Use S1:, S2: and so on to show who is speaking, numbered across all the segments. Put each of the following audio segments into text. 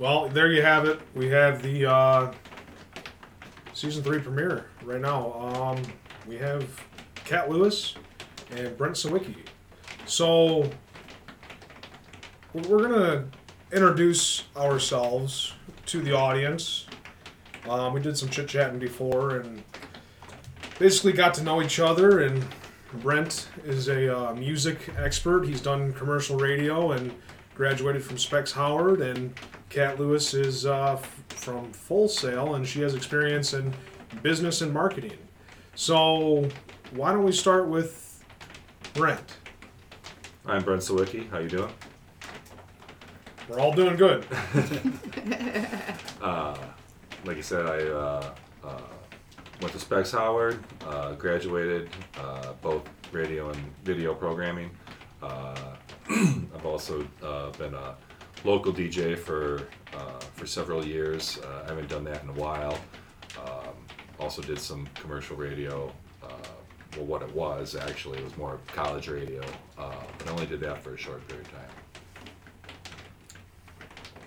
S1: Well, there you have it. We have the uh, season three premiere right now. Um, we have Cat Lewis and Brent Sawicki. So we're gonna introduce ourselves to the audience. Um, we did some chit chatting before and basically got to know each other. And Brent is a uh, music expert. He's done commercial radio and graduated from Specs Howard. And Kat Lewis is uh, f- from Full Sail and she has experience in business and marketing. So why don't we start with Brent?
S2: I'm Brent Sawicki. How you doing?
S1: We're all doing good.
S2: Uh, like you said, I uh, uh, went to Specs Howard, uh, graduated uh, both radio and video programming. Uh, I've also uh, been a local DJ for uh, for several years. Uh, I haven't done that in a while. Um, also did some commercial radio. Uh, well, what it was actually, it was more college radio, uh, but I only did that for a short period of time.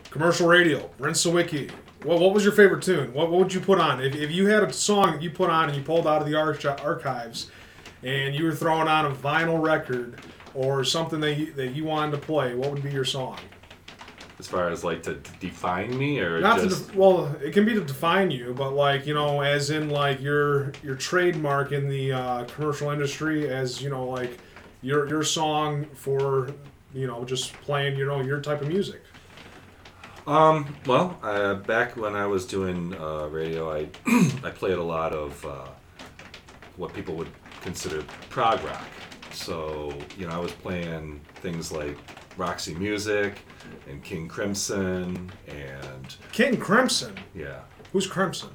S1: Commercial radio, Brent Sawicki. What, what was your favorite tune? What, what would you put on? If, if you had a song that you put on and you pulled out of the arch- archives and you were throwing on a vinyl record or something that you, that you wanted to play, what would be your song?
S2: As far as like to, to define me, or
S1: Not
S2: just
S1: to def- well, it can be to define you, but like you know, as in like your your trademark in the uh, commercial industry, as you know, like your your song for you know just playing you know your type of music.
S2: Um, well, uh, back when I was doing uh, radio, I I played a lot of uh, what people would consider prog rock. So you know, I was playing things like Roxy Music and King Crimson and
S1: King Crimson.
S2: yeah,
S1: Who's Crimson?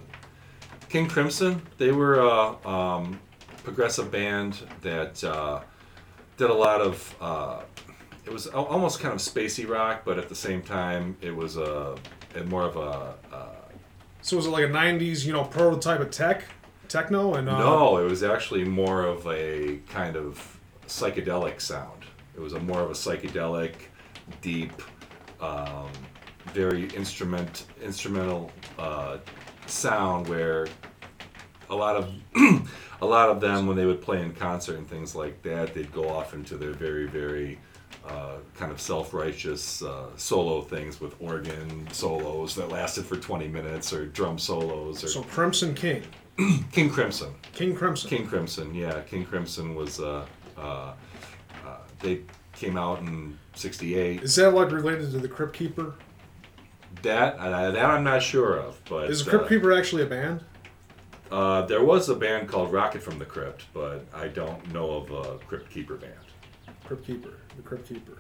S2: King Crimson. They were a um, progressive band that uh, did a lot of. Uh, it was almost kind of spacey rock, but at the same time, it was a, a more of a. Uh,
S1: So was it like a '90s, you know, prototype of tech, techno, and uh,
S2: no, it was actually more of a kind of psychedelic sound. It was a more of a psychedelic, deep, um, very instrument instrumental uh, sound where a lot of a lot of them when they would play in concert and things like that, they'd go off into their very very uh, kind of self-righteous uh, solo things with organ solos that lasted for 20 minutes or drum solos or
S1: So Crimson King,
S2: King Crimson.
S1: King Crimson.
S2: King Crimson, yeah, King Crimson was uh, uh, uh, they came out in '68.
S1: Is that like related to the Crypt Keeper?
S2: That uh, that I'm not sure of, but
S1: Is the Crypt
S2: uh,
S1: Keeper actually a band?
S2: uh, there was a band called Rocket from the Crypt, but I don't know of a Crypt Keeper band.
S1: Crypt Keeper, the Crypt Keeper.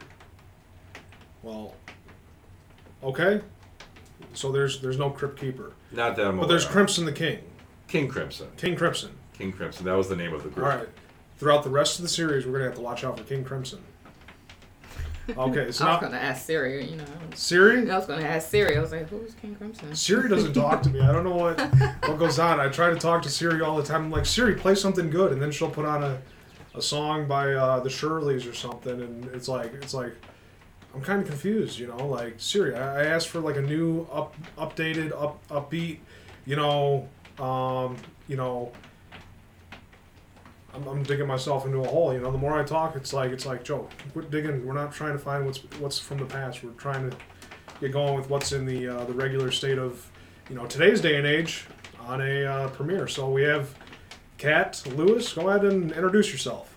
S1: Well, okay. So there's there's no Crypt Keeper,
S2: Not that I'm
S1: but there's
S2: of.
S1: Crimson the King,
S2: King Crimson.
S1: King Crimson.
S2: King Crimson. That was the name of the group.
S1: right. Throughout the rest of the series, we're gonna have to watch out for King Crimson. Okay, so
S3: I was
S1: now
S3: gonna ask Siri, you know.
S1: Siri.
S3: I was gonna ask Siri. I was like, "Who's King Crimson?"
S1: Siri doesn't talk to me. I don't know what what goes on. I try to talk to Siri all the time. I'm like, Siri, play something good, and then she'll put on a, a song by uh, the Shirleys or something, and it's like it's like I'm kind of confused, you know. Like Siri, I, I asked for like a new up updated up upbeat, you know, um, you know. I'm, I'm digging myself into a hole, you know. The more I talk, it's like it's like Joe, quit digging. We're not trying to find what's what's from the past. We're trying to get going with what's in the uh, the regular state of you know today's day and age on a uh, premiere. So we have Kat Lewis. Go ahead and introduce yourself.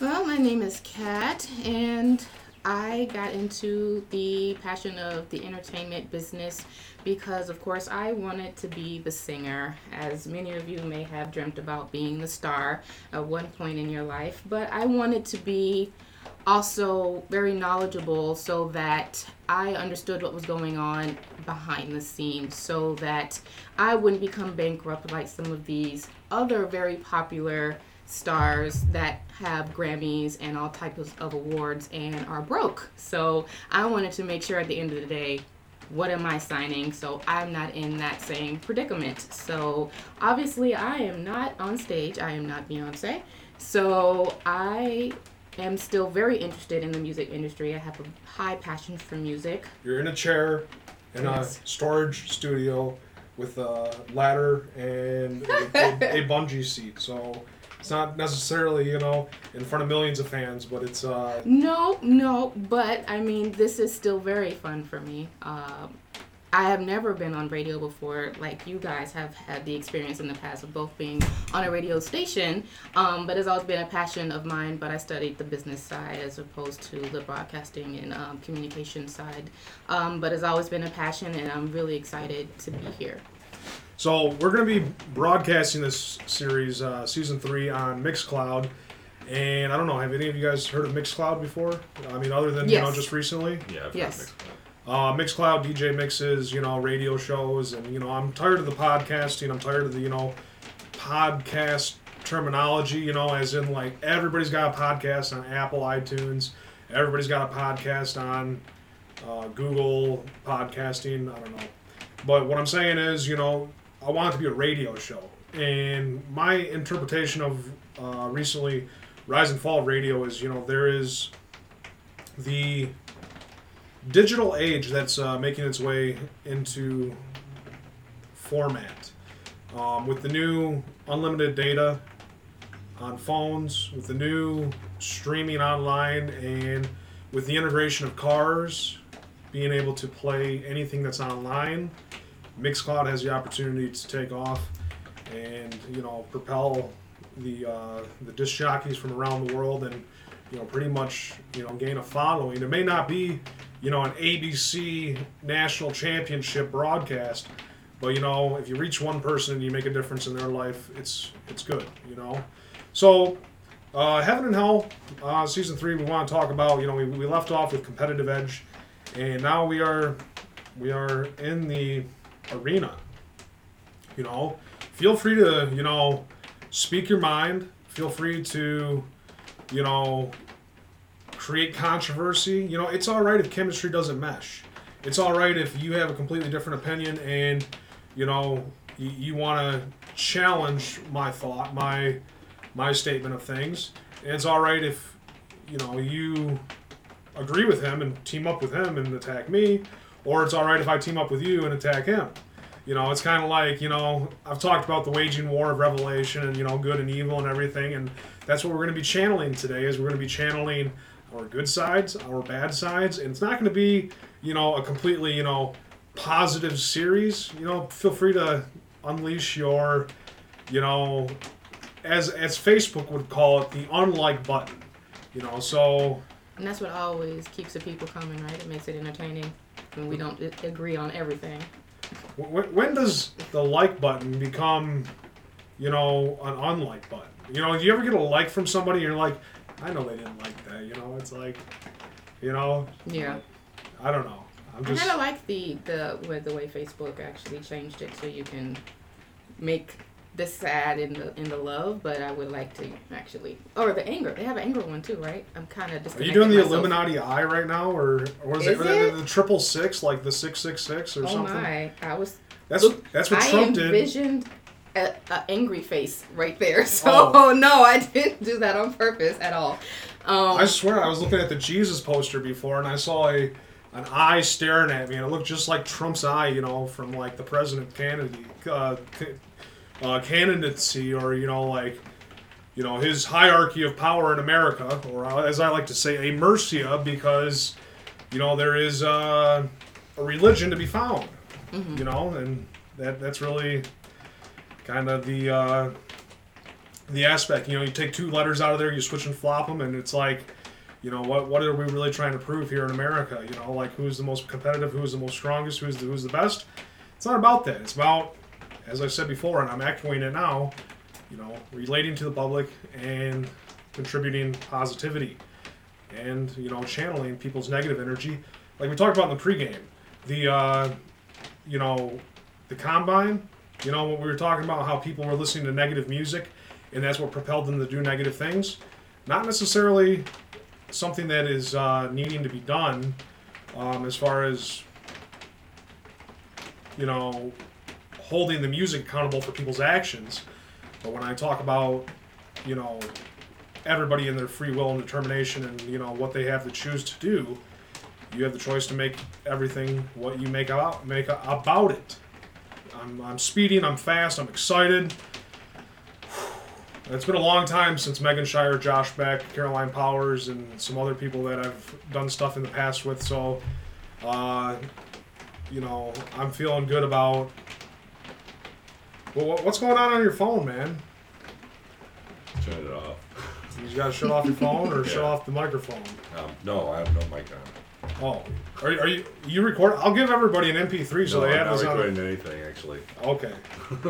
S3: Well, my name is Kat, and I got into the passion of the entertainment business because, of course, I wanted to be the singer, as many of you may have dreamt about being the star at one point in your life. But I wanted to be also very knowledgeable so that I understood what was going on behind the scenes so that I wouldn't become bankrupt like some of these other very popular stars that have Grammys and all types of awards and are broke. So I wanted to make sure at the end of the day what am I signing so I'm not in that same predicament. So obviously I am not on stage. I am not Beyonce. So I am still very interested in the music industry. I have a high passion for music.
S1: You're in a chair. in
S3: Yes.
S1: a storage studio with a ladder and a, a, a bungee seat. So it's not necessarily you know in front of millions of fans, but it's uh,
S3: No, no, but I mean, this is still very fun for me. Um, I have never been on radio before, like you guys have had the experience in the past of both being on a radio station. Um, but it's always been a passion of mine. But I studied the business side as opposed to the broadcasting and um, communication side. Um, but it's always been a passion, and I'm really excited to be here.
S1: So we're going to be broadcasting this series, uh, season three, on Mixcloud. And I don't know, have any of you guys heard of Mixcloud before? I mean, other than you know just recently.
S2: Yeah. I've
S3: Yes.
S2: heard mixed-
S1: Uh, Mixcloud, DJ mixes, you know, radio shows, and you know, I'm tired of the podcasting. I'm tired of the you know, podcast terminology. You know, as in like everybody's got a podcast on Apple iTunes, everybody's got a podcast on uh, Google podcasting. I don't know, but what I'm saying is, you know, I want it to be a radio show, and my interpretation of uh, recently rise and fall radio is, you know, there is the digital age that's uh, making its way into format. Um, with the new unlimited data on phones, with the new streaming online, and with the integration of cars being able to play anything that's online, Mixcloud has the opportunity to take off and you know propel the uh, the disc jockeys from around the world and you know pretty much you know gain a following. It may not be you know an ABC national championship broadcast, but you know if you reach one person and you make a difference in their life, it's it's good. You know, so. Uh, Heaven and Hell, uh, season three. We want to talk about. You know, we, we left off with competitive edge, and now we are we are in the arena. You know, feel free to you know speak your mind. Feel free to you know create controversy. You know, it's all right if chemistry doesn't mesh. It's all right if you have a completely different opinion and you know you, you want to challenge my thought, my my statement of things. And it's all right if you know you agree with him and team up with him and attack me, or it's all right if I team up with you and attack him. You know, it's kind of like you know I've talked about the waging war of revelation and you know good and evil and everything, and that's what we're going to be channeling today. Is we're going to be channeling our good sides, our bad sides, and it's not going to be you know a completely you know positive series. You know, feel free to unleash your you know as as Facebook would call it the unlike button. You know, so
S3: And that's what always keeps the people coming, right? It makes it entertaining we don't agree on everything.
S1: When, when does the like button become, you know, an unlike button? You know, do you ever get a like from somebody and you're like, I know they didn't like that. You know, it's like, you know,
S3: Yeah.
S1: I don't know. I'm
S3: I
S1: just
S3: kind of like the the with the way Facebook actually changed it so you can make the sad in the in the love, but I would like to actually or the anger. They have an anger one too, right? I'm kind of
S1: Are you doing the
S3: myself.
S1: Illuminati Eye right now, or or is,
S3: Is
S1: it, the-
S3: it?
S1: the triple six, like the six six six or
S3: Oh
S1: something?
S3: my! I was
S1: That's
S3: Look,
S1: that's what
S3: I
S1: Trump did.
S3: I envisioned a, a angry face right there. So
S1: Oh.
S3: no, I didn't do that on purpose at all. Um,
S1: I swear, I was looking at the Jesus poster before, and I saw a an eye staring at me, and it looked just like Trump's eye, you know, from like the president candidate uh, uh, candidacy, or you know, like you know his hierarchy of power in America, or uh, as I like to say, a Mercia, because you know there is uh, a religion to be found, you know, and that that's really kind of the. Uh, the aspect. You know, you take two letters out of there, you switch and flop them, and it's like, you know, what what are we really trying to prove here in America? You know, like who's the most competitive, who's the most strongest, who's the who's the best? It's not about that. It's about, as I said before, and I'm echoing it now. You know, relating to the public and contributing positivity, and you know, channeling people's negative energy, like we talked about in the pregame. The, uh, you know, the combine. You know, when we were talking about how people were listening to negative music and that's what propelled them to do negative things. Not necessarily something that is uh, needing to be done um, as far as, you know, holding the music accountable for people's actions. But when I talk about, you know, everybody in their free will and determination and, you know, what they have to choose to do, you have the choice to make everything what you make about make about it. I'm, I'm speeding. I'm fast. I'm excited. It's been a long time since Megan Shire, Josh Beck, Caroline Powers, and some other people that I've done stuff in the past with. So, uh, you know, I'm feeling good about. Well, what's going on on your phone, man?
S2: Turn it off.
S1: You gotta shut off your phone or
S2: Yeah.
S1: shut off the microphone.
S2: Um, no, I have no mic on.
S1: Oh, are, are you you record? I'll give everybody an MP3 so
S2: no,
S1: they
S2: I'm
S1: have
S2: not
S1: this on.
S2: recording anything actually.
S1: Okay.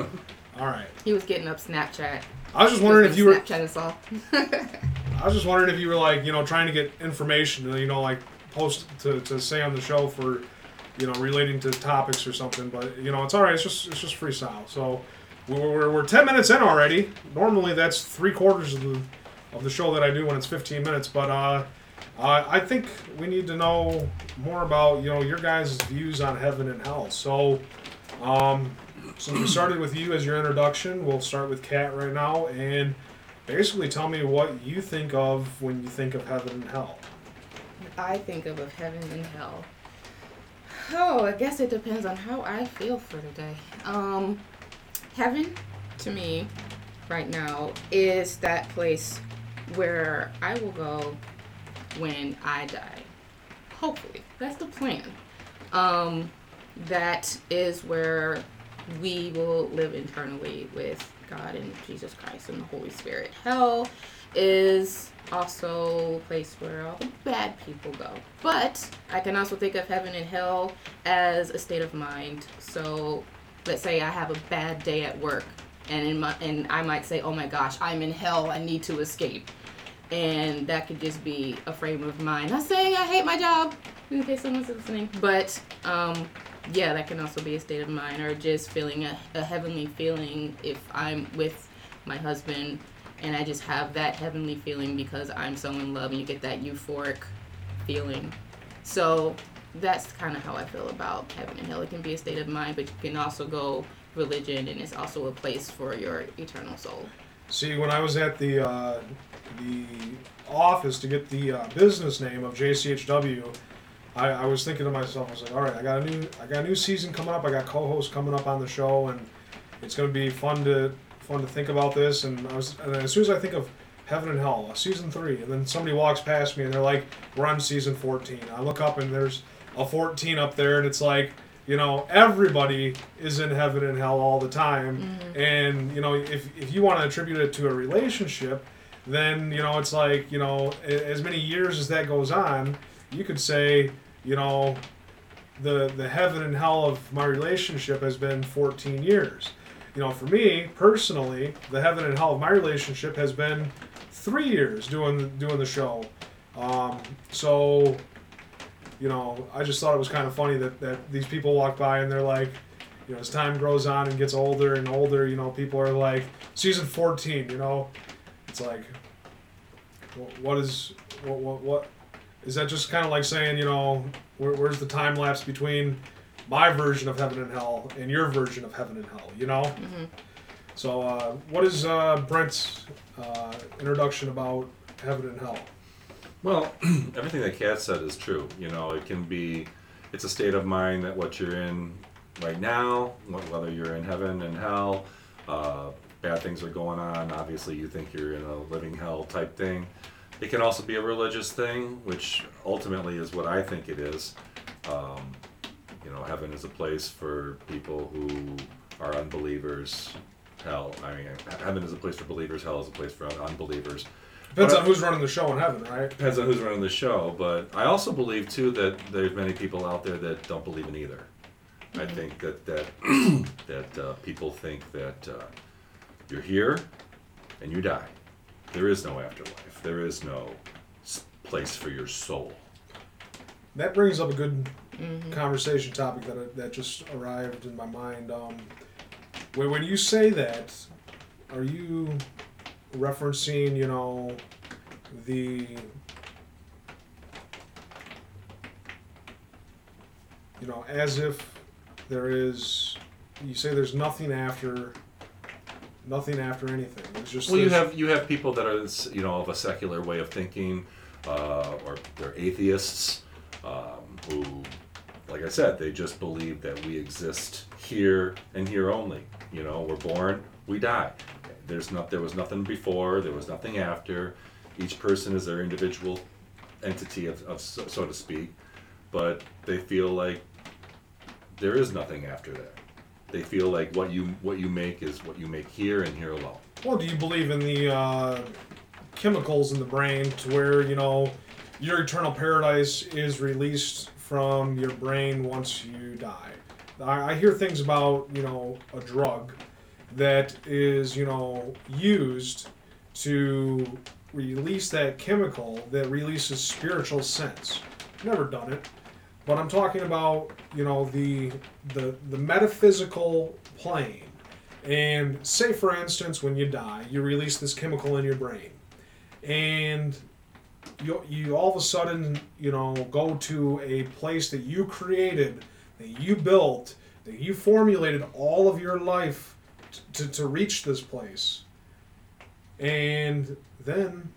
S1: All right.
S3: He was getting up Snapchat.
S1: I was just wondering if you were.
S3: Snapchat us all.
S1: I was just wondering if you were like you know trying to get information, you know, like post to, to say on the show for, you know, relating to topics or something. But you know, it's all right. It's just it's just freestyle. So we're, we're, we're ten minutes in already. Normally that's three quarters of the of the show that I do when it's fifteen minutes. But uh, I think we need to know more about you know your guys' views on heaven and hell. So. Um, since we started with you as your introduction, we'll start with Kat right now, and basically tell me what you think of when you think of heaven and hell.
S3: I think of of heaven and hell. Oh, I guess it depends on how I feel for the day. Um, heaven, to me, right now, is that place where I will go when I die. Hopefully, that's the plan. Um, that is where we will live eternally with God and Jesus Christ and the Holy Spirit. Hell is also a place where all the bad people go. But I can also think of heaven and hell as a state of mind. So let's say I have a bad day at work and in my and I might say, "Oh my gosh, I'm in hell. I need to escape." And that could just be a frame of mind. Not saying I hate my job, in case someone's listening, but um, yeah, that can also be a state of mind, or just feeling a, a heavenly feeling if I'm with my husband and I just have that heavenly feeling because I'm so in love and you get that euphoric feeling. So that's kind of how I feel about heaven and hell. It can be a state of mind, but you can also go religion and it's also a place for your eternal soul.
S1: See, when I was at the uh, the office to get the uh, business name of JCHW, I, I was thinking to myself, I was like, all right, I got a new I got a new season coming up. I got co-hosts coming up on the show, and it's going to be fun to fun to think about this. And I was, and as soon as I think of Heaven and Hell, season three, and then somebody walks past me and they're like, we're on season fourteen. I look up and there's a fourteen up there, and it's like. You know, everybody is in heaven and hell all the time, mm-hmm. and you know, if if you want to attribute it to a relationship, then you know it's like you know as many years as that goes on you could say you know the the heaven and hell of my relationship has been 14 years you know for me personally the heaven and hell of my relationship has been three years doing doing the show. Um, so you know i just thought it was kind of funny that, that these people walk by and they're like you know as time grows on and gets older and older you know people are like season 14 you know? It's like what is what what, what? Is that just kind of like saying you know where, where's the time lapse between my version of heaven and hell and your version of heaven and hell you know
S3: hmm
S1: so uh, what is uh, brent's uh, introduction about heaven and hell
S2: Well, everything that Kat said is true. You know, it can be, it's a state of mind that what you're in right now, whether you're in heaven and hell, uh, bad things are going on. Obviously, you think you're in a living hell type thing. It can also be a religious thing, which ultimately is what I think it is. Um, you know, heaven is a place for people who are unbelievers. Hell, I mean, heaven is a place for believers. Hell is a place for unbelievers.
S1: depends
S2: But
S1: on who's running the show in heaven right
S2: Depends on who's running the show, but I also believe too that there's many people out there that don't believe in either. I think that that that uh, people think that uh, you're here and you die. There is no afterlife. There is no place for your soul.
S1: that brings up a good conversation topic that, that just arrived in my mind. Um, when, when you say that, are you referencing, you know, the you know, as if there is you say there's nothing after nothing after anything. It's just
S2: Well, you
S1: there's-
S2: have you have people that are you know of a secular way of thinking, uh, or they're atheists. um, who, like I said, they just believe that we exist here and here only. You know, we're born, we die. There's not, there was nothing before, there was nothing after. Each person is their individual entity, of, of so, so to speak, but they feel like there is nothing after that. They feel like what you what you make is what you make here and here alone.
S1: Well, do you believe in the uh, chemicals in the brain to where you know your eternal paradise is released from your brain once you die? I, I hear things about you know a drug that is you know used to release that chemical that releases spiritual sense. Never done it, but I'm talking about you know the the the metaphysical plane. And say, for instance, when you die, you release this chemical in your brain, and you you all of a sudden you know go to a place that you created, that you built, that you formulated all of your life to to reach this place, and then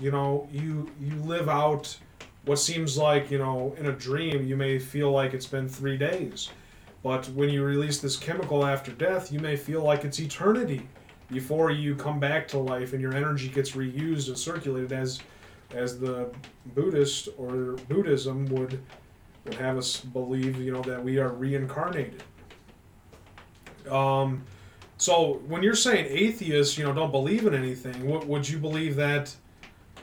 S1: you know you you live out what seems like you know in a dream you may feel like it's been three days. But when you release this chemical after death you may feel like it's eternity before you come back to life and your energy gets reused and circulated as as the buddhist or buddhism would would have us believe you know that we are reincarnated. Um so when you're saying atheists you know don't believe in anything what would you believe that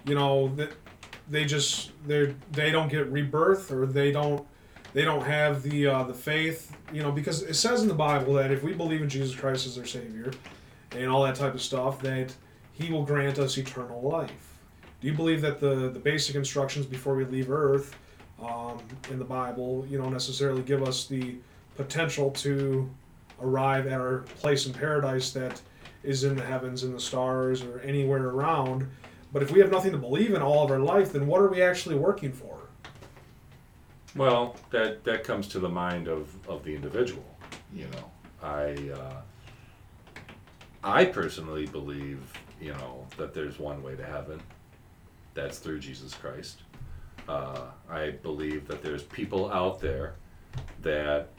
S1: you know that they just they they don't get rebirth or they don't they don't have the uh, the faith? You know because it says in the bible that if we believe in jesus christ as our savior and all that type of stuff that he will grant us eternal life do you believe that the the basic instructions before we leave earth um, in the bible you don't necessarily give us the potential to arrive at our place in paradise that is in the heavens and the stars or anywhere around but if we have nothing to believe in all of our life, then what are we actually working for?
S2: Well, that that comes to the mind of, of the individual. You know, I uh, I personally believe you know that there's one way to heaven. That's through Jesus Christ. Uh, I believe that there's people out there that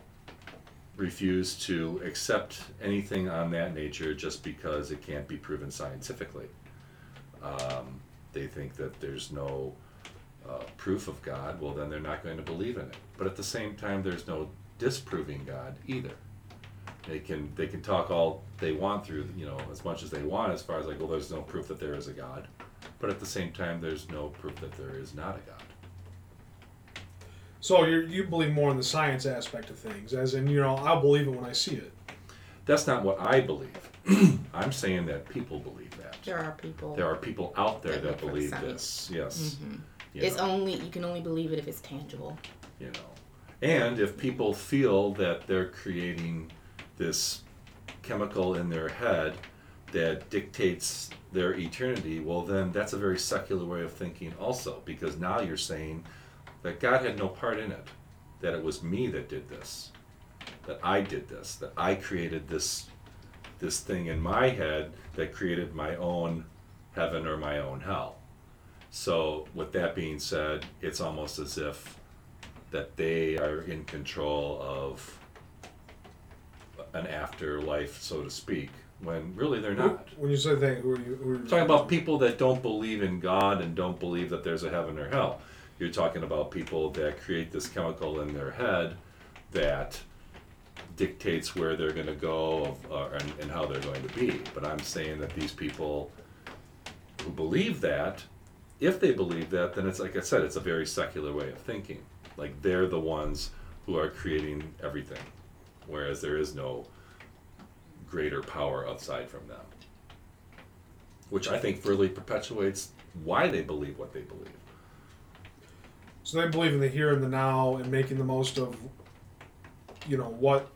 S2: refuse to accept anything on that nature just because it can't be proven scientifically. Um, they think that there's no uh, proof of God, well, then they're not going to believe in it. But at the same time, there's no disproving God either. They can they can talk all they want through you know as much as they want as far as like well there's no proof that there is a God, but at the same time there's no proof that there is not a God.
S1: So you you believe more in the science aspect of things, as in you know I'll believe it when I see it.
S2: That's not what I believe. I'm saying that people believe that.
S3: There are people.
S2: There are people out there
S3: That
S2: that
S3: look for the
S2: believe this. Yes. Mm-hmm. You
S3: it's
S2: know.
S3: only you can only believe it if it's tangible.
S2: you know and if people feel that they're creating this chemical in their head that dictates their eternity well then that's a very secular way of thinking also because now you're saying that god had no part in it that it was me that did this that i did this that i created this this thing in my head that created my own heaven or my own hell. So, with that being said, it's almost as if that they are in control of an afterlife, so to speak, when really they're not.
S1: When you say they, who are you? Who are you
S2: talking about people that don't believe in God and don't believe that there's a heaven or hell. You're talking about people that create this chemical in their head that dictates where they're going to go uh, and, and how they're going to be. But I'm saying that these people who believe that, if they believe that, then it's like I said, it's a very secular way of thinking. Like they're the ones who are creating everything, whereas there is no greater power outside from them. Which I think further perpetuates why they believe what they believe.
S1: So they believe in the here and the now and making the most of, you know what,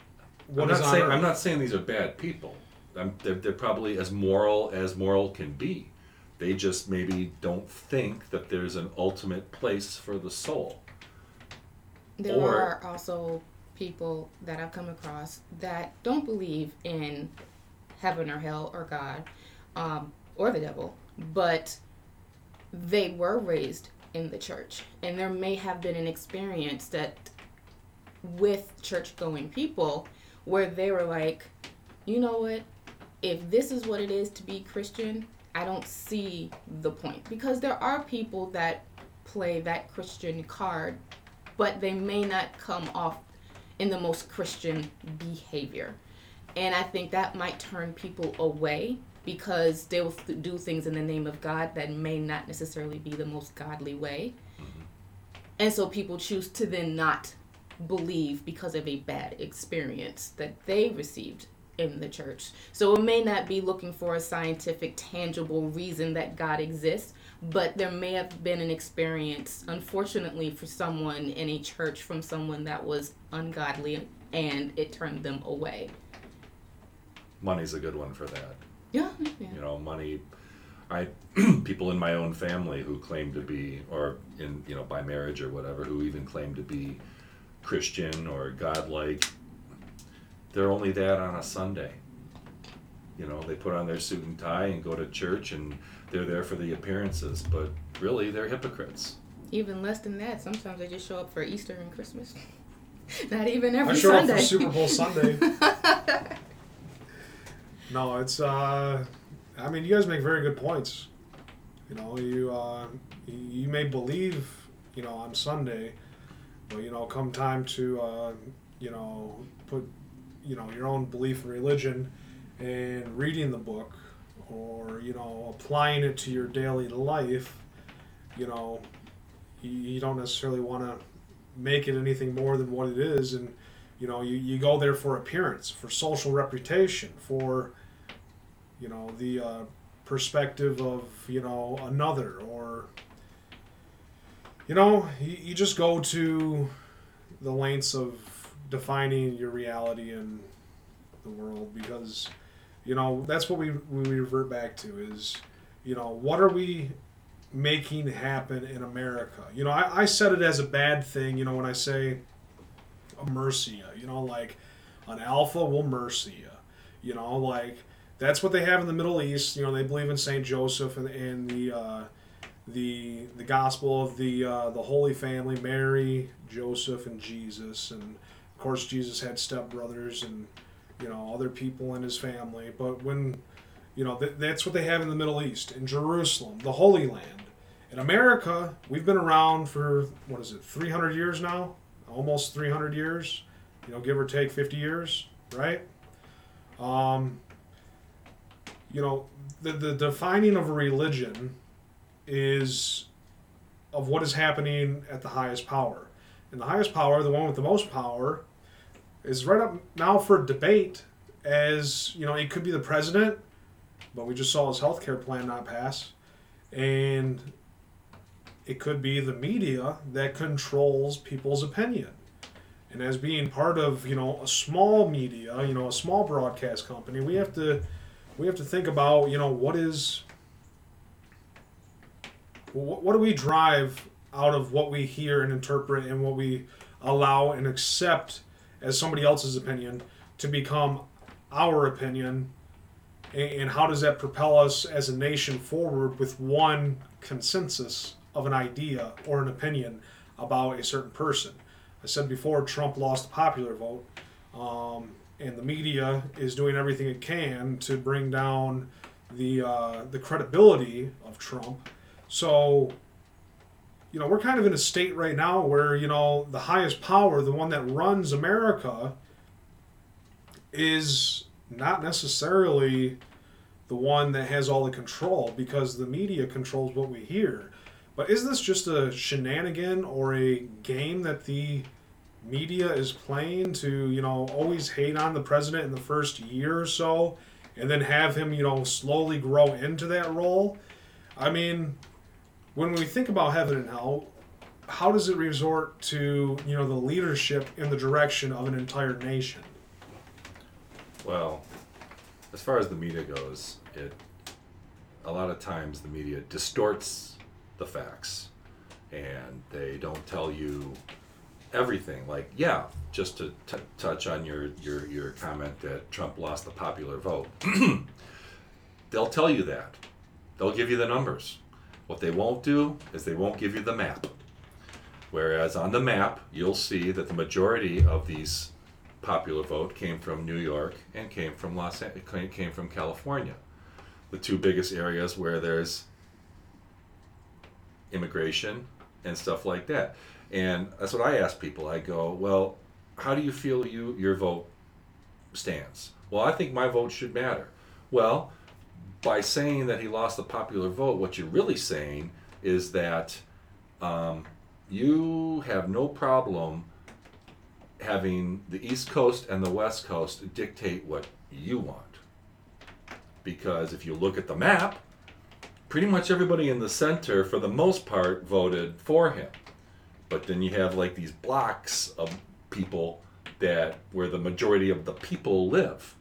S1: what
S2: I'm
S1: is
S2: not
S1: on
S2: saying
S1: Earth.
S2: I'm not saying these are bad people. I'm, they're, they're probably as moral as moral can be. They just maybe don't think that there's an ultimate place for the soul.
S3: There
S2: Or-
S3: are also people that I've come across that don't believe in heaven or hell or God um, or the devil, but they were raised in the church. And there may have been an experience that with church going people where they were like, you know what? If this is what it is to be Christian, I don't see the point. Because there are people that play that Christian card, but they may not come off in the most Christian behavior. And I think that might turn people away because they will do things in the name of God that may not necessarily be the most godly way. Mm-hmm. And so people choose to then not believe because of a bad experience that they received in the church. So it may not be looking for a scientific, tangible reason that God exists, but there may have been an experience, unfortunately, for someone in a church from someone that was ungodly and it turned them away.
S2: Money's a good one for that.
S3: Yeah. yeah.
S2: You know, money. I people in my own family who claim to be, or in you know by marriage or whatever, who even claim to be Christian or godlike. They're only that on a Sunday. You know, they put on their suit and tie and go to church, and they're there for the appearances, but really they're hypocrites.
S3: Even less than that. Sometimes they just show up for Easter and Christmas. Not even every
S1: I showed
S3: Sunday.
S1: up for Super Bowl Sunday. no, it's. uh I mean, you guys make very good points. You know, you uh, you you may believe, you know, on Sunday, but you know, come time to, uh, you know, put, you know, your own belief in religion, and reading the book, or you know, applying it to your daily life, you know, you, you don't necessarily want to make it anything more than what it is, and you know, you, you go there for appearance, for social reputation, for you know the uh, perspective of you know another or you know you, you just go to the lengths of defining your reality in the world because you know that's what we, we revert back to is you know what are we making happen in america you know i, I said it as a bad thing you know when i say a mercia you know like an alpha will mercia you know like that's what they have in the Middle East. You know, they believe in Saint Joseph and, and the uh, the the gospel of the uh, the Holy Family, Mary, Joseph, and Jesus. And of course, Jesus had stepbrothers and you know other people in his family. But when you know th- that's what they have in the Middle East, in Jerusalem, the Holy Land. In America, we've been around for what is it, 300 years now? Almost 300 years. You know, give or take 50 years, right? Um, you know, the, the defining of a religion is of what is happening at the highest power. And the highest power, the one with the most power, is right up now for debate as, you know, it could be the president, but we just saw his health care plan not pass. And it could be the media that controls people's opinion. And as being part of, you know, a small media, you know, a small broadcast company, we have to we have to think about you know what is what, what do we drive out of what we hear and interpret and what we allow and accept as somebody else's opinion to become our opinion. And, how does that propel us as a nation forward with one consensus of an idea or an opinion about a certain person? I said before trump lost the popular vote. Um, and the media is doing everything it can to bring down the uh, the credibility of Trump. So, you know, we're kind of in a state right now where you know the highest power, the one that runs America, is not necessarily the one that has all the control because the media controls what we hear. But is this just a shenanigan or a game that the media is playing to you know always hate on the president in the first year or so and then have him you know slowly grow into that role i mean when we think about heaven and hell how does it resort to you know the leadership in the direction of an entire nation?
S2: Well, as far as the media goes, it a lot of times the media distorts the facts and they don't tell you everything. Like yeah just to t- touch on your, your your comment that trump lost the popular vote they'll tell you that. They'll give you the numbers What they won't do is they won't give you the map. Whereas on the map, you'll see that the majority of these popular vote came from New York and came from Los An- came from California, the two biggest areas where there's immigration and stuff like that. And that's what I ask people. I go, well, how do you feel you your vote stands? Well, I think my vote should matter. Well, by saying that he lost the popular vote, what you're really saying is that um, you have no problem having the East Coast and the West Coast dictate what you want. Because if you look at the map, pretty much everybody in the center, for the most part, voted for him. But then you have like these blocks of people that where the majority of the people live.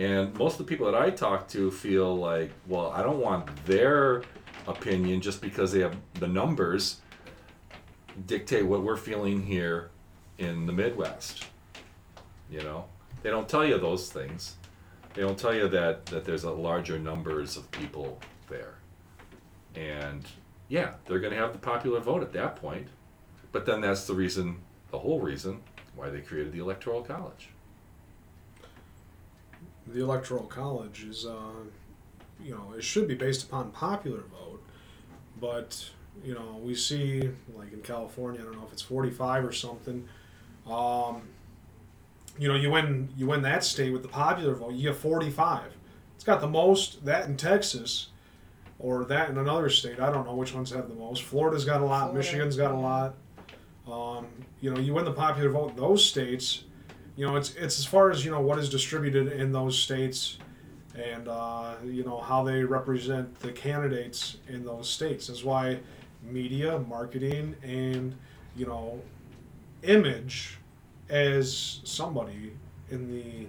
S2: And most of the people that I talk to feel like, well, I don't want their opinion just because they have the numbers dictate what we're feeling here in the Midwest. You know, they don't tell you those things. They don't tell you that that there's a larger numbers of people there. And yeah, they're going to have the popular vote at that point. But then that's the reason, the whole reason why they created the electoral college.
S1: The electoral college is, uh, you know, it should be based upon popular vote, but you know, we see like in California, I don't know if it's 45 or something. Um, you know, you win you win that state with the popular vote, you get 45. It's got the most that in Texas or that in another state. I don't know which ones have the most. Florida's got a lot,
S3: Florida,
S1: Michigan's got a lot. Um, you know, you win the popular vote in those states. You know, it's it's as far as you know what is distributed in those states, and uh, you know how they represent the candidates in those states. That's why media, marketing, and you know, image as somebody in the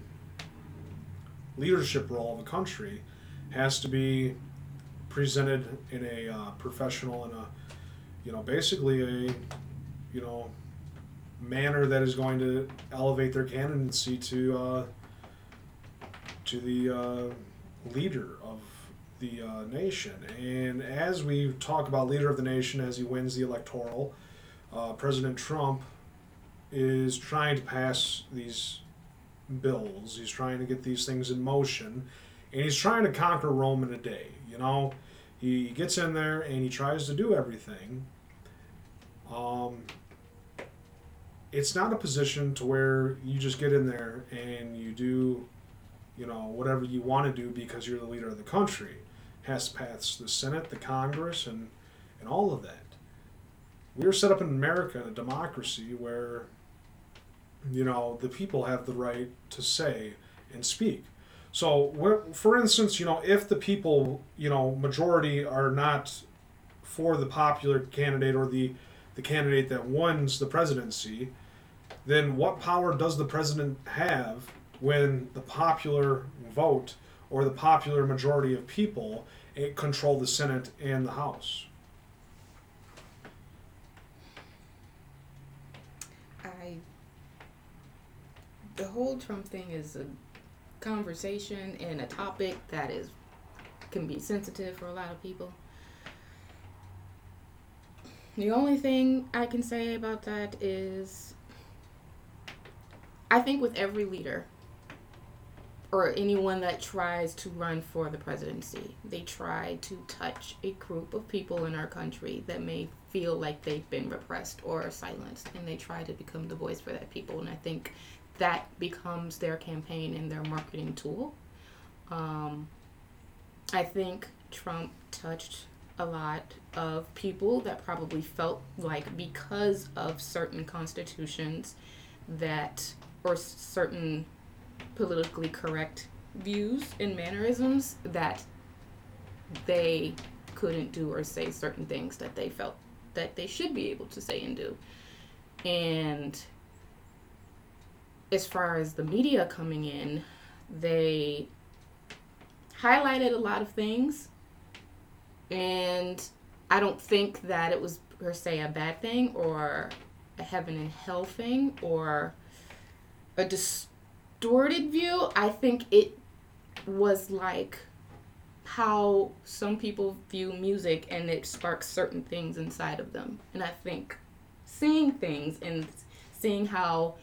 S1: leadership role of a country has to be presented in a uh, professional and a you know basically a you know manner that is going to elevate their candidacy to uh, to the uh, leader of the uh, nation. And as we talk about leader of the nation as he wins the electoral, uh, President Trump is trying to pass these bills. He's trying to get these things in motion, and he's trying to conquer Rome in a day. You know, he gets in there and he tries to do everything. Um, it's not a position to where you just get in there and you do, you know, whatever you want to do because you're the leader of the country. It has to pass the Senate, the Congress, and and all of that. We are set up in America, a democracy, where, you know, the people have the right to say and speak. So, for instance, you know, if the people, you know, majority are not for the popular candidate or the the candidate that wins the presidency, then what power does the president have when the popular vote or the popular majority of people eh, control the Senate and the House?
S3: I the whole Trump thing is a conversation and a topic that is can be sensitive for a lot of people. The only thing I can say about that is I think with every leader or anyone that tries to run for the presidency, they try to touch a group of people in our country that may feel like they've been repressed or silenced, and they try to become the voice for that people. And I think that becomes their campaign and their marketing tool. Um, I think Trump touched a lot of people that probably felt like because of certain constitutions that or certain politically correct views and mannerisms that they couldn't do or say certain things that they felt that they should be able to say and do. And as far as the media coming in, they highlighted a lot of things. And I don't think that it was per se a bad thing or a heaven and hell thing or a distorted view. I think it was like how some people view music and it sparks certain things inside of them. And I think seeing things and seeing how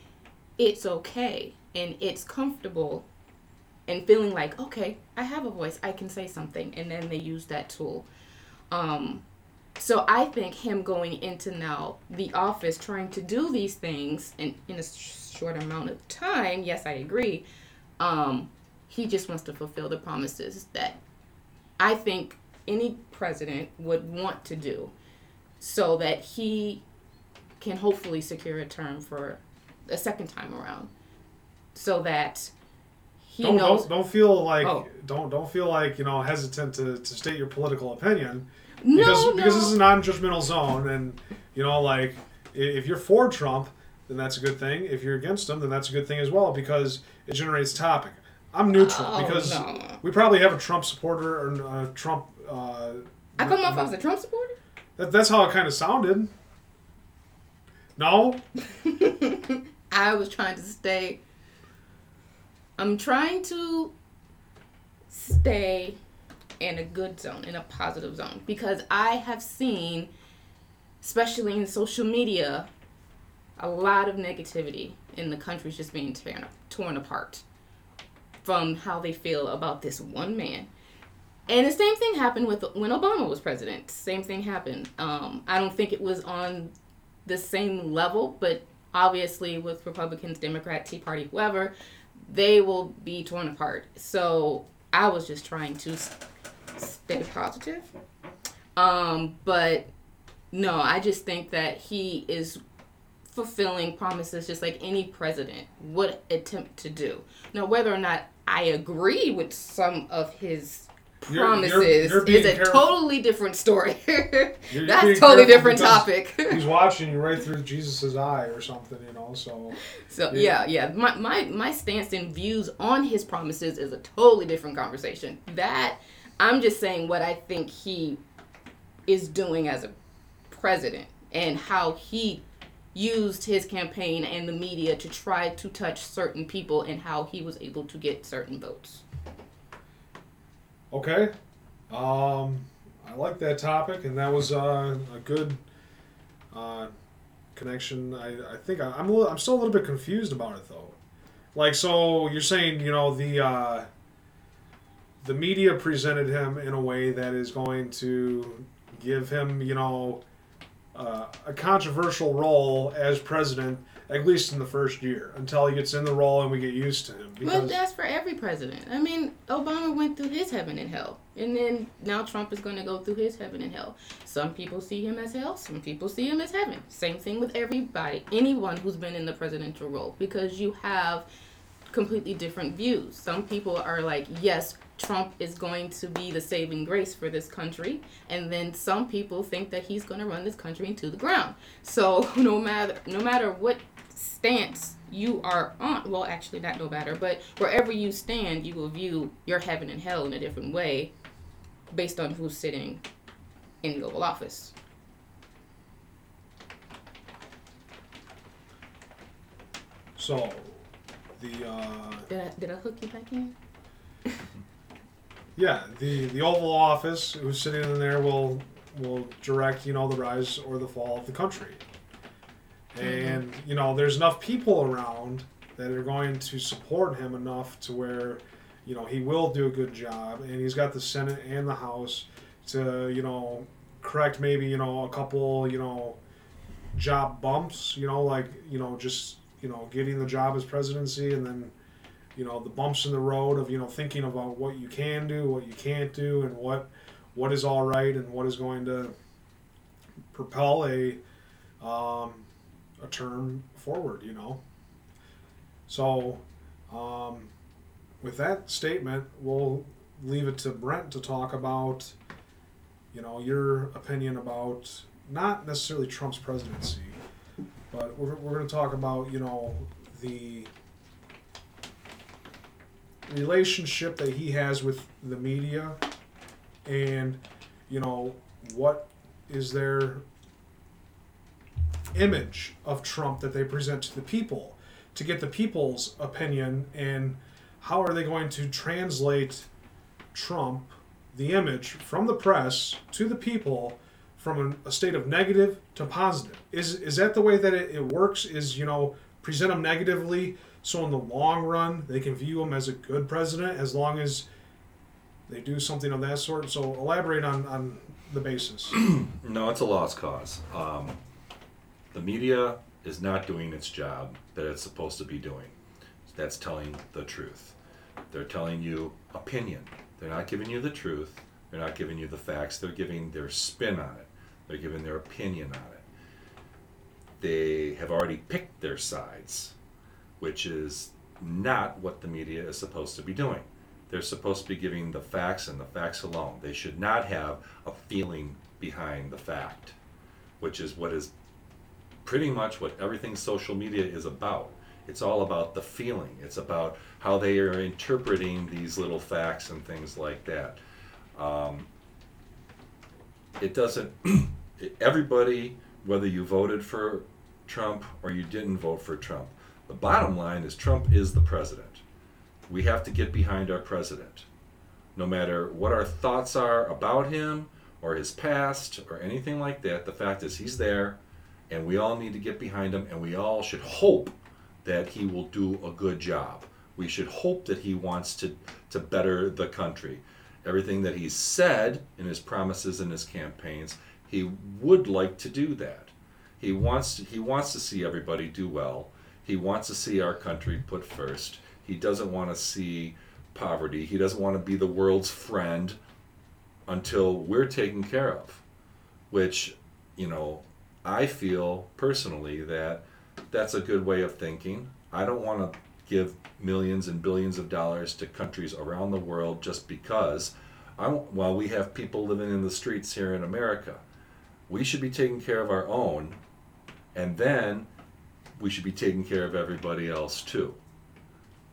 S3: it's okay and it's comfortable and feeling like, okay, I have a voice, I can say something, and then they use that tool. Um, so I think him going into now the office trying to do these things in, in a short amount of time, yes, I agree. Um, he just wants to fulfill the promises that I think any president would want to do so that he can hopefully secure a term for a second time around. So that he
S1: don't,
S3: knows
S1: don't don't feel like
S3: Oh.
S1: don't don't feel like you know hesitant to, to state your political opinion
S3: no,
S1: because
S3: no.
S1: because this is a non-judgmental zone and you know like if you're for Trump then that's a good thing if you're against them, then that's a good thing as well because it generates topic I'm neutral
S3: Oh,
S1: because
S3: no.
S1: we probably have a Trump supporter or a Trump uh,
S3: I come off as a Trump supporter.
S1: that, that's how it kind of sounded no
S3: I was trying to stay. I'm trying to stay in a good zone, in a positive zone, because I have seen, especially in social media, a lot of negativity in the country's just being torn, torn apart from how they feel about this one man. And the same thing happened with when Obama was president. Same thing happened. Um, I don't think it was on the same level, but obviously with Republicans, Democrat, Tea Party, whoever, they will be torn apart. So I was just trying to stay positive. Um, but no, I just think that he is fulfilling promises just like any president would attempt to do. Now, whether or not I agree with some of his
S1: You're- you're-
S3: promises
S1: you're
S3: is a
S1: careful.
S3: totally different story.
S1: You're- you're
S3: That's totally different topic.
S1: he's watching you right through Jesus's eye or something you know so
S3: So
S1: Yeah.
S3: yeah, yeah. My, my my stance and views on his promises is a totally different conversation. That I'm just saying what I think he is doing as a president and how he used his campaign and the media to try to touch certain people and how he was able to get certain votes.
S1: Okay. Um, I like that topic, and that was uh, a good uh, connection. I, I think I, I'm a little, I'm still a little bit confused about it though. Like, so you're saying you know the uh, the media presented him in a way that is going to give him you know uh, a controversial role as president at least in the first year until he gets in the role and we get used to him
S3: Well, that's for every president. I mean, Obama went through his heaven and hell, and then now Trump is going to go through his heaven and hell. Some people see him as hell, some people see him as heaven. Same thing with everybody, anyone who's been in the presidential role, because you have completely different views. Some people are like, yes, Trump is going to be the saving grace for this country, and then some people think that he's going to run this country into the ground. So no matter no matter what stance you are on, well, actually not no matter, but wherever you stand, you will view your heaven and hell in a different way, based on who's sitting in the Oval Office.
S1: so the uh,
S3: Did I, did I hook you back in?
S1: Yeah, the the Oval Office, who's sitting in there, will will direct you know the rise or the fall of the country. And you know, there's enough people around that are going to support him enough to where you know he will do a good job, and he's got the Senate and the House to you know correct maybe you know a couple you know job bumps, you know like you know just you know getting the job as presidency, and then you know the bumps in the road of you know thinking about what you can do what you can't do and what what is all right and what is going to propel a um, a term forward you know? So um, with that statement we'll leave it to brent to talk about you know your opinion about not necessarily trump's presidency but we're, we're going to talk about you know the relationship that he has with the media and you know what is their image of Trump that they present to the people to get the people's opinion and how are they going to translate Trump the image from the press to the people from an, a state of negative to positive. Is is that the way that it, it works? Is you know present them negatively so in the long run they can view him as a good president as long as they do something of that sort. So elaborate on on the basis.
S2: No, it's a lost cause. Um, the media is not doing its job that it's supposed to be doing. That's telling the truth. They're telling you opinion. They're not giving you the truth. They're not giving you the facts. They're giving their spin on it. They're giving their opinion on it. They have already picked their sides, which is not what the media is supposed to be doing. They're supposed to be giving the facts and the facts alone. They should not have a feeling behind the fact, which is what is pretty much what everything social media is about. It's all about the feeling. It's about how they are interpreting these little facts and things like that. Um, it doesn't. everybody, whether you voted for Trump or you didn't vote for Trump, the bottom line is Trump is the president. We have to get behind our president. No matter what our thoughts are about him or his past or anything like that, the fact is he's there and we all need to get behind him and we all should hope that he will do a good job. We should hope that he wants to, to better the country. Everything that he's said in his promises and his campaigns, he would like to do that. He wants to, he wants to see everybody do well. He wants to see our country put first. He doesn't want to see poverty. He doesn't want to be the world's friend until we're taken care of. Which, you know, I feel personally that that's a good way of thinking. I don't want to give millions and billions of dollars to countries around the world just because I, while we have people living in the streets here in America, we should be taking care of our own and then we should be taking care of everybody else too.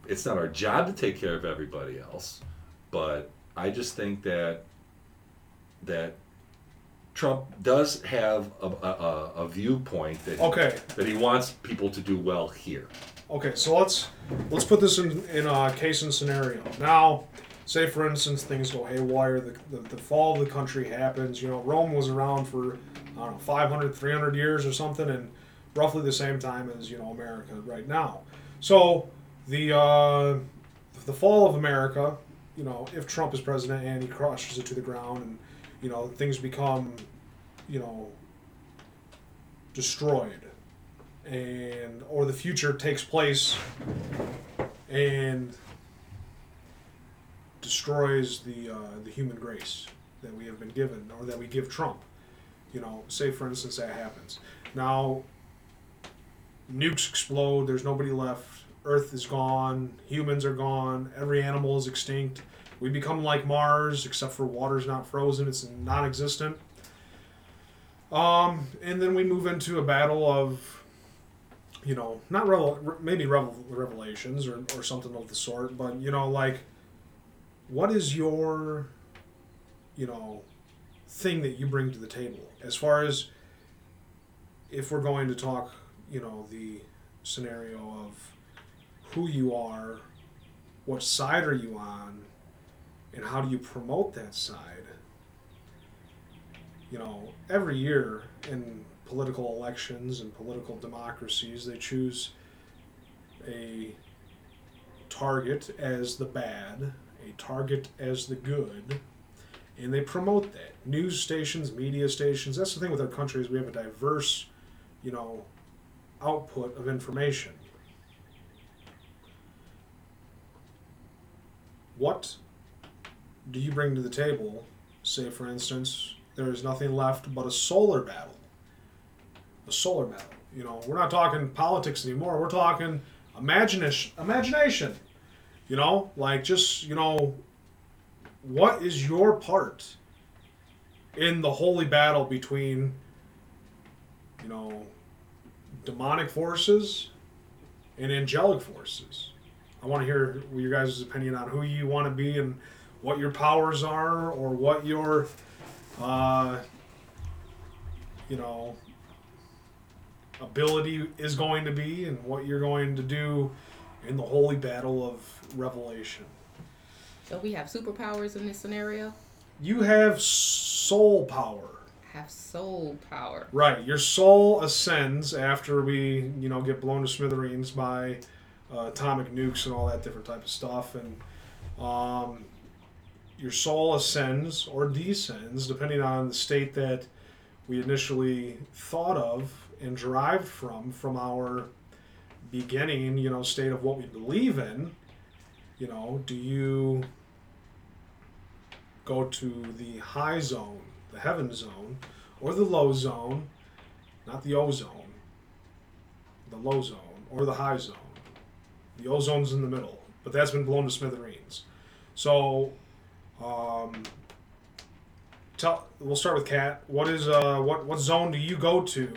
S2: It's not our job to take care of everybody else, but I just think that that Trump does have a, a, a viewpoint that
S1: Okay.
S2: that he wants people to do well here.
S1: Okay, so let's let's put this in in a case and scenario. Now, say for instance things go haywire, the, the, the fall of the country happens. You know, Rome was around for I don't know 500, 300 years or something, and roughly the same time as you know America right now. So the uh, the fall of America, you know, if Trump is president and he crushes it to the ground, and you know things become, you know, destroyed and or the future takes place and destroys the uh, the human grace that we have been given or that we give Trump. You know, say for instance that happens. Now nukes explode, there's nobody left, Earth is gone, humans are gone, every animal is extinct. We become like Mars, except for water's not frozen, it's non existent. Um, and then we move into a battle of you know, not revel- re- maybe revel- revelations or, or something of the sort, but you know, like, what is your, you know, thing that you bring to the table as far as if we're going to talk, you know, the scenario of who you are, what side are you on, and how do you promote that side? You know, every year in political elections and political democracies, they choose a target as the bad, a target as the good, and they promote that. News stations, media stations, that's the thing with our country is we have a diverse, you know, output of information. What do you bring to the table? Say, for instance, there is nothing left but a solar battle a solar battle. You know, we're not talking politics anymore. We're talking imagination. Imagination. You know, like just you know, what is your part in the holy battle between you know demonic forces and angelic forces? I want to hear your guys' opinion on who you want to be and what your powers are, or what your, uh, you know, ability is going to be and what you're going to do in the holy battle of revelation.
S3: So we have superpowers in this scenario.
S1: you have soul power.
S3: Have soul power.
S1: Right. Your soul ascends after we, you know, get blown to smithereens by uh, atomic nukes and all that different type of stuff, and um, your soul ascends or descends depending on the state that we initially thought of and derived from from our beginning, you know, state of what we believe in. You know, do you go to the high zone, the heaven zone, or the low zone, not the ozone, the low zone, or the high zone. The ozone's in the middle, but that's been blown to smithereens. So, um, tell. We'll start with Cat. What is uh what what zone do you go to?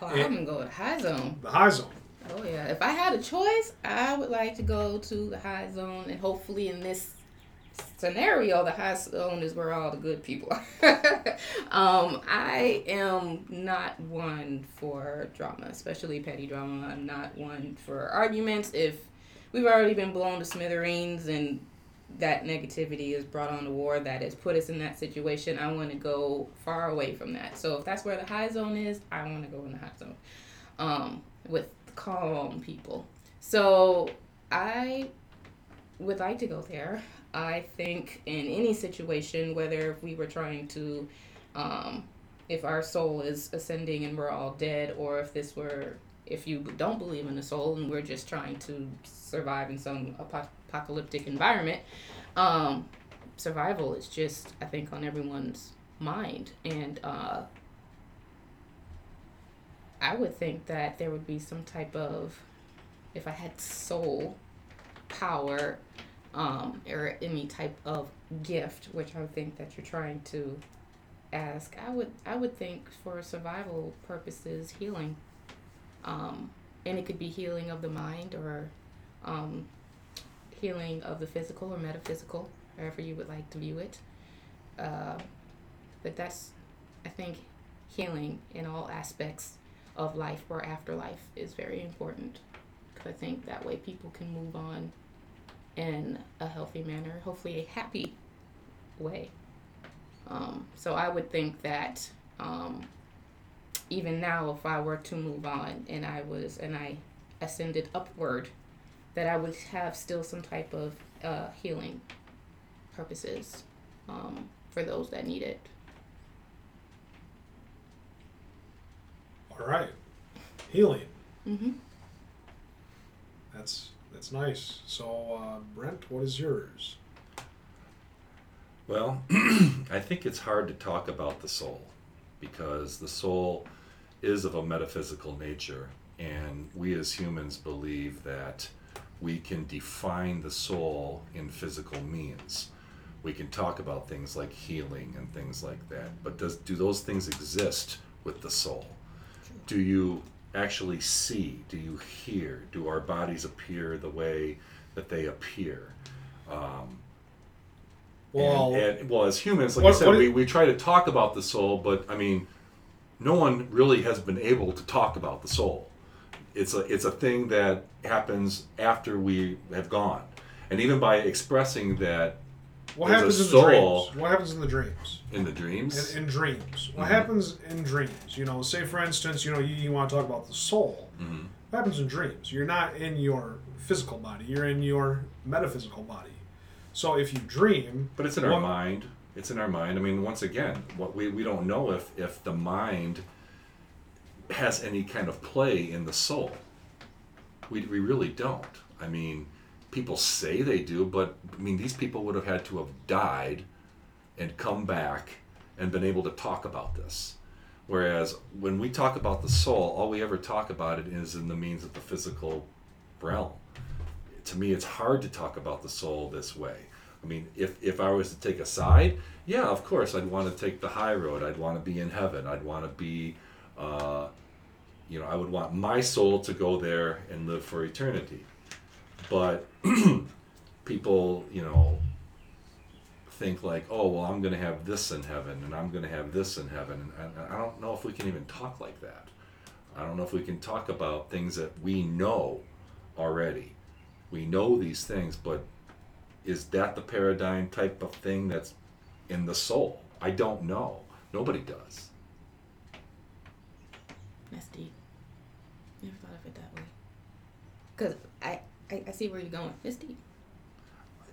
S3: Oh, I'm gonna go with high zone.
S1: The high zone.
S3: Oh yeah. If I had a choice, I would like to go to the high zone, and hopefully in this scenario, the high zone is where all the good people are. um, I am not one for drama, especially petty drama. I'm not one for arguments. If we've already been blown to smithereens and that negativity has brought on the war that has put us in that situation, I want to go far away from that. So if that's where the high zone is, I want to go in the high zone um, with calm people. So I would like to go there. I think in any situation, whether if we were trying to, um, if our soul is ascending and we're all dead, or if this were, if you don't believe in a soul and we're just trying to survive in some apo- apocalyptic environment, um, survival is just, I think, on everyone's mind. And uh, I would think that there would be some type of, if I had soul power, um, or any type of gift, which I think that you're trying to ask, I would I would think for survival purposes, healing, um, and it could be healing of the mind or um, healing of the physical or metaphysical, however you would like to view it. Uh, but that's, I think, healing in all aspects of life or afterlife is very important because I think that way people can move on in a healthy manner, hopefully a happy way. Um, so I would think that um, even now, if I were to move on and I was and I ascended upward, that I would have still some type of uh, healing purposes um, for those that need it.
S1: All right. Healing.
S3: Mm-hmm.
S1: That's that's nice. So, uh, Brent, what is yours?
S2: Well, I think it's hard to talk about the soul because the soul is of a metaphysical nature, and we as humans believe that we can define the soul in physical means. We can talk about things like healing and things like that, but does do those things exist with the soul? Do you actually see? Do you hear? Do our bodies appear the way that they appear? Um,
S1: Well,
S2: and, and well, as humans, like
S1: What-
S2: I said, we, we try to talk about the soul, but I mean, no one really has been able to talk about the soul. It's a it's a thing that happens after we have gone, and even by expressing that
S1: what
S2: there's
S1: happens in the dreams? What happens in the dreams?
S2: in the dreams,
S1: In, in dreams. What
S2: Mhm.
S1: happens in dreams? You know, say for instance, you know, you, you want to talk about the soul.
S2: Mhm.
S1: What happens in dreams? You're not in your physical body. You're in your metaphysical body. So if you dream,
S2: but it's in our mind. It's in our mind. I mean, once again, what we, we don't know if if the mind has any kind of play in the soul. We, we really don't. I mean, people say they do, but I mean, these people would have had to have died and come back and been able to talk about this. Whereas when we talk about the soul, all we ever talk about it is in the means of the physical realm. To me, it's hard to talk about the soul this way. I mean, if, if I was to take a side, yeah, of course, I'd want to take the high road. I'd want to be in heaven. I'd want to be, uh, you know, I would want my soul to go there and live for eternity. But people, you know, think like, oh, well, I'm going to have this in heaven and I'm going to have this in heaven. And I, don't know if we can even talk like that. I don't know if we can talk about things that we know already. We know these things, but is that the paradigm type of thing that's in the soul. I don't know. Nobody does.
S3: That's deep. Never thought of it that way. Cause I, I, see where you're going. It's deep.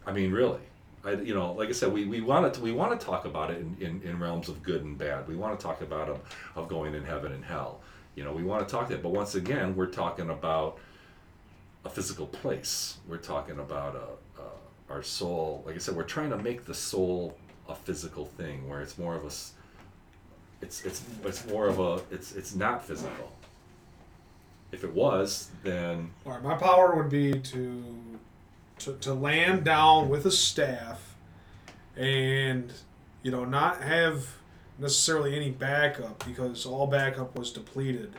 S2: I mean, really. I, you know, like I said, we, we want to we want to talk about it in, in, in realms of good and bad. We want to talk about of, of going in heaven and hell. You know, we want to talk that. But once again, we're talking about a physical place. We're talking about a, a, our soul. Like I said, we're trying to make the soul a physical thing, where it's more of a it's it's it's more of a it's it's not physical. If it was, then
S1: All right, my power would be to, to to land down with a staff, and you know not have necessarily any backup because all backup was depleted.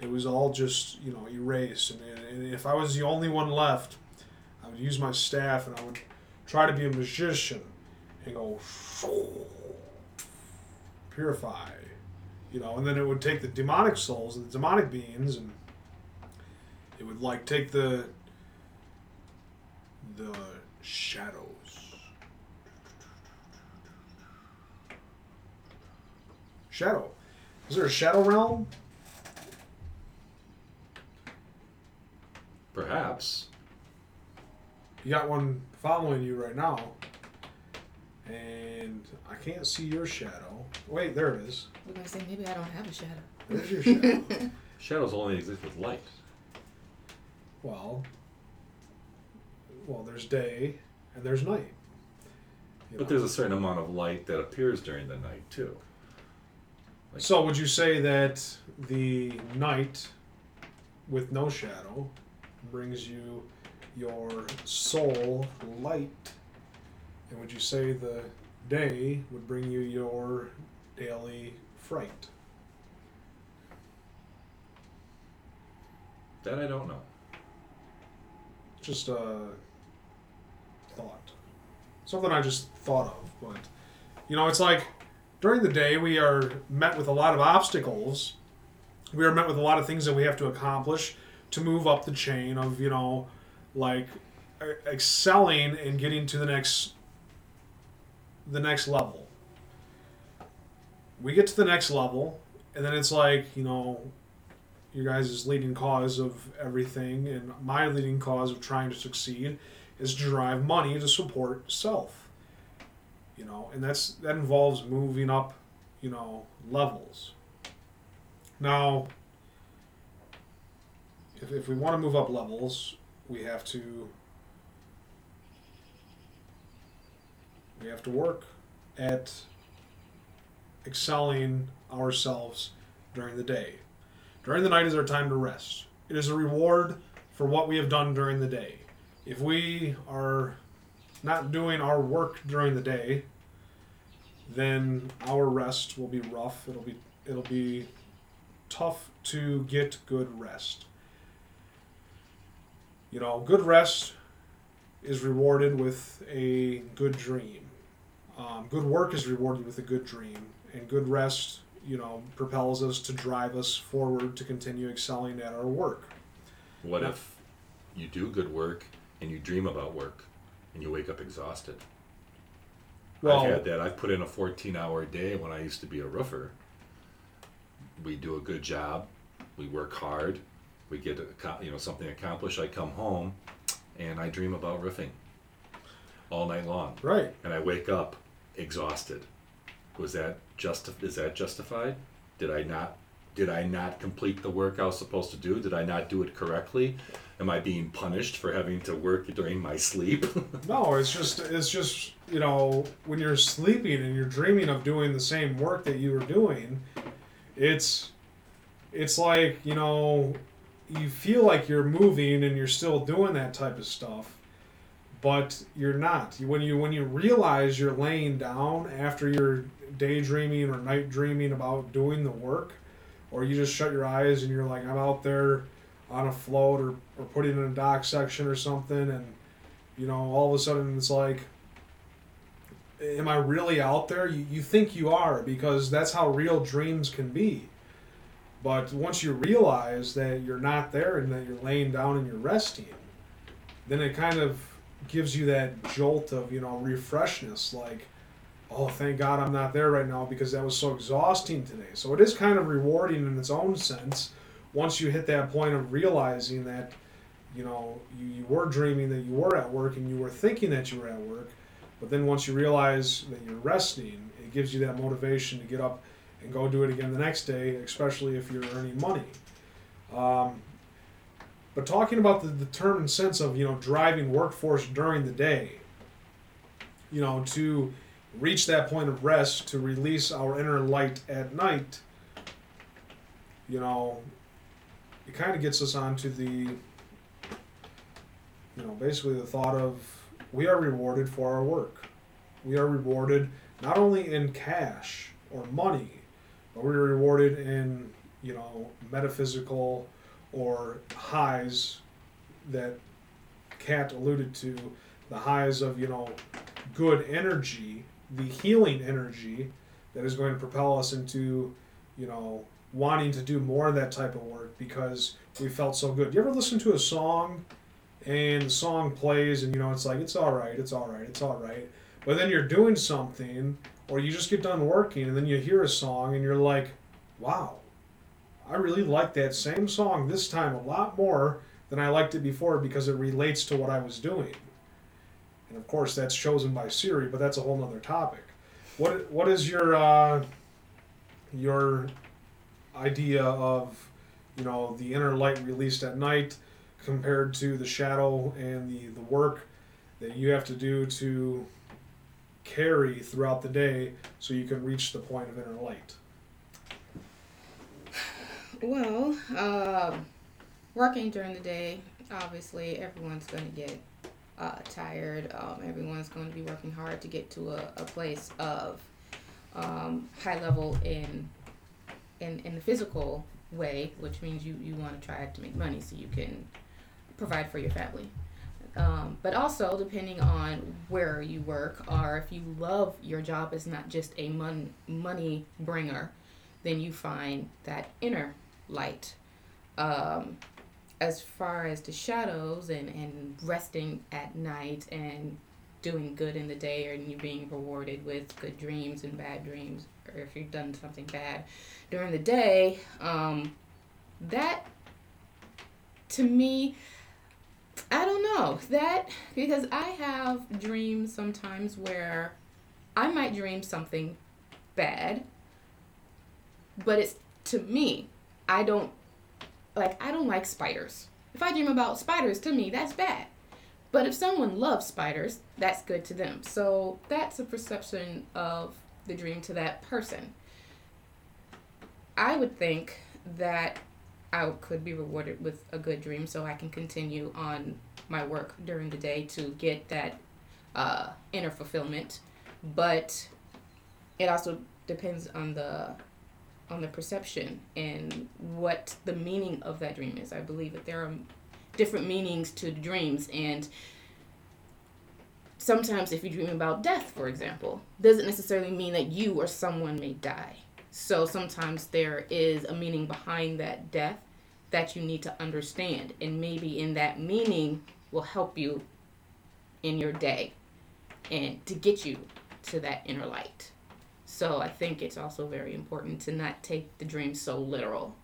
S1: It was all just you know erased, and, and if I was the only one left, I would use my staff and I would try to be a magician and go purify, you know, and then it would take the demonic souls and the demonic beings and it would like take the the shadows. Shadow. Is there a shadow realm?
S2: perhaps
S1: You got one following you right now. And I can't see your shadow. Wait, there it is.
S3: We're gonna say maybe I don't have a shadow.
S1: There's your shadow.
S2: shadows only exist with light.
S1: Well, well, there's day and there's night.
S2: But
S1: know.
S2: there's a certain amount of light that appears during the night too.
S1: So would you say that the night with no shadow brings you your soul light? And would you say the day would bring you your daily fright?
S2: That I don't know.
S1: Just a thought. Something I just thought of, but you know, it's like during the day we are met with a lot of obstacles. We are met with a lot of things that we have to accomplish to move up the chain of, you know, like excelling and getting to the next the next level. We get to the next level and then it's like, you know, your guys' leading cause of everything and my leading cause of trying to succeed is to drive money to support self you know and that's that involves moving up you know levels. Now if, if we want to move up levels we have to we have to work at excelling ourselves during the day during the night is our time to rest. It is a reward for what we have done during the day. If we are not doing our work during the day, then our rest will be rough. It'll be it'll be tough to get good rest. You know, good rest is rewarded with a good dream. Um, good work is rewarded with a good dream, and good rest you know, propels us to drive us forward to continue excelling at our work.
S2: What if you do good work and you dream about work and you wake up exhausted?
S1: Well,
S2: I've had that. I've put in a 14 hour day when I used to be a roofer. We do a good job. We work hard. We get you know something accomplished. I come home and I dream about roofing all night long.
S1: right.
S2: and I wake up exhausted. Was that just is that justified? Did I not did I not complete the work I was supposed to do? Did I not do it correctly? Am I being punished for having to work during my sleep?
S1: No, it's just it's just you know when you're sleeping and you're dreaming of doing the same work that you were doing, it's it's like you know you feel like you're moving and you're still doing that type of stuff, but you're not. When you when you realize you're laying down after you're daydreaming or night dreaming about doing the work, or you just shut your eyes and you're like I'm out there on a float or, or putting in a dock section or something and you know all of a sudden it's like am i really out there you, you think you are because that's how real dreams can be but once you realize that you're not there and that you're laying down and you're resting then it kind of gives you that jolt of you know refreshness like oh, thank God I'm not there right now because that was so exhausting today. So it is kind of rewarding in its own sense once you hit that point of realizing that, you know, you, you were dreaming that you were at work and you were thinking that you were at work. But then once you realize that you're resting, it gives you that motivation to get up and go do it again the next day, especially if you're earning money. Um, but talking about the, the term and sense of, you know, driving workforce during the day, you know, to reach that point of rest, to release our inner light at night, you know, it kind of gets us onto the, you know, basically the thought of we are rewarded for our work. We are rewarded not only in cash or money, but we're rewarded in, you know, metaphysical or highs that Cat alluded to, the highs of, you know, good energy, the healing energy that is going to propel us into, you know, wanting to do more of that type of work because we felt so good. You ever listen to a song and the song plays and you know it's like it's all right, it's all right, it's all right. But then you're doing something or you just get done working and then you hear a song and you're like, "Wow. I really like that same song this time a lot more than I liked it before because it relates to what I was doing." And of course, that's chosen by Siri, but that's a whole nother topic. What what is your uh, your idea of you know the inner light released at night compared to the shadow and the, the work that you have to do to carry throughout the day so you can reach the point of inner light
S3: Well, uh, working during the day, obviously everyone's going to get uh, tired. Um, everyone's going to be working hard to get to a, a place of um, high level in, in in the physical way, which means you, you want to try to make money so you can provide for your family. Um, but also, depending on where you work, or if you love your job as not just a mon- money bringer, then you find that inner light. Um, as far as the shadows and, and resting at night and doing good in the day, and you being rewarded with good dreams and bad dreams, or if you've done something bad during the day, um, that to me, I don't know that because I have dreams sometimes where I might dream something bad, but it's to me, I don't like I don't like spiders. If I dream about spiders, to me that's bad. But if someone loves spiders, that's good to them. So that's a perception of the dream to that person. I would think that I could be rewarded with a good dream so I can continue on my work during the day to get that uh, inner fulfillment. But it also depends on the on the perception and what the meaning of that dream is. I believe that there are different meanings to dreams and sometimes if you dream about death for example doesn't necessarily mean that you or someone may die so sometimes there is a meaning behind that death that you need to understand and maybe in that meaning will help you in your day and to get you to that inner light so i think it's also very important to not take the dream so literal.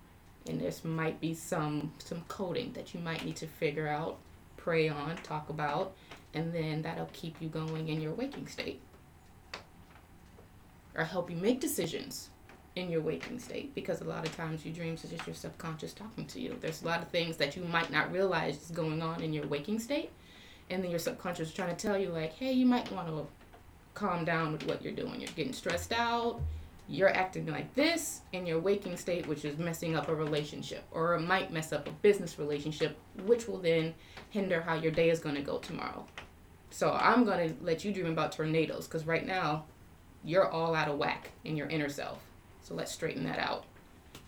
S3: And this might be some some coding that you might need to figure out pray on talk about and then that'll keep you going in your waking state. Or help you make decisions in your waking state because a lot of times your dreams are just your subconscious talking to you. There's a lot of things that you might not realize is going on in your waking state and then your subconscious is trying to tell you like hey you might want to calm down with what you're doing you're getting stressed out you're acting like this in your waking state which is messing up a relationship or it might mess up a business relationship which will then hinder how your day is going to go tomorrow so i'm going to let you dream about tornadoes because right now you're all out of whack in your inner self so let's straighten that out.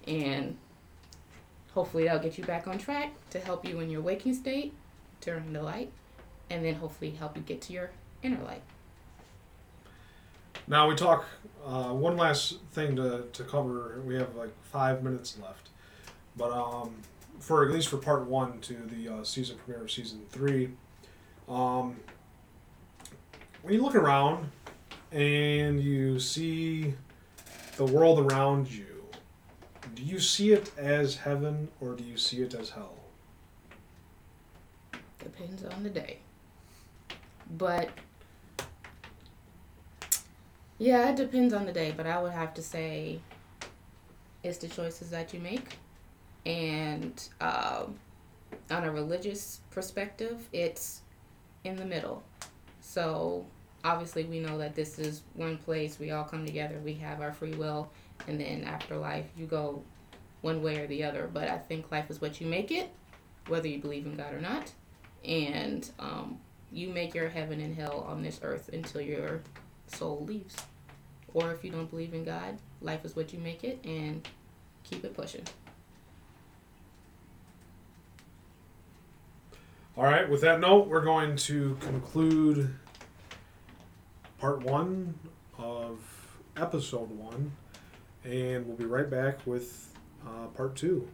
S3: And hopefully that'll get you back on track to help you in your waking state, during the light, and then hopefully help you get to your inner light.
S1: Now we talk. Uh, one last thing to, to cover. We have like five minutes left, but um, for at least for part one to the uh, season premiere of season three, um, when you look around and you see the world around you. Do you see it as heaven or do you see it as hell?
S3: Depends on the day. But yeah, it depends on the day, but I would have to say it's the choices that you make. And um, on a religious perspective, it's in the middle. So obviously, we know that this is one place we all come together, we have our free will, and then afterlife, you go one way or the other. But I think life is what you make it, whether you believe in God or not. And um, you make your heaven and hell on this earth until your soul leaves. Or if you don't believe in God, life is what you make it, and keep it pushing.
S1: All right, with that note, we're going to conclude part one of episode one, and we'll be right back with uh, part two.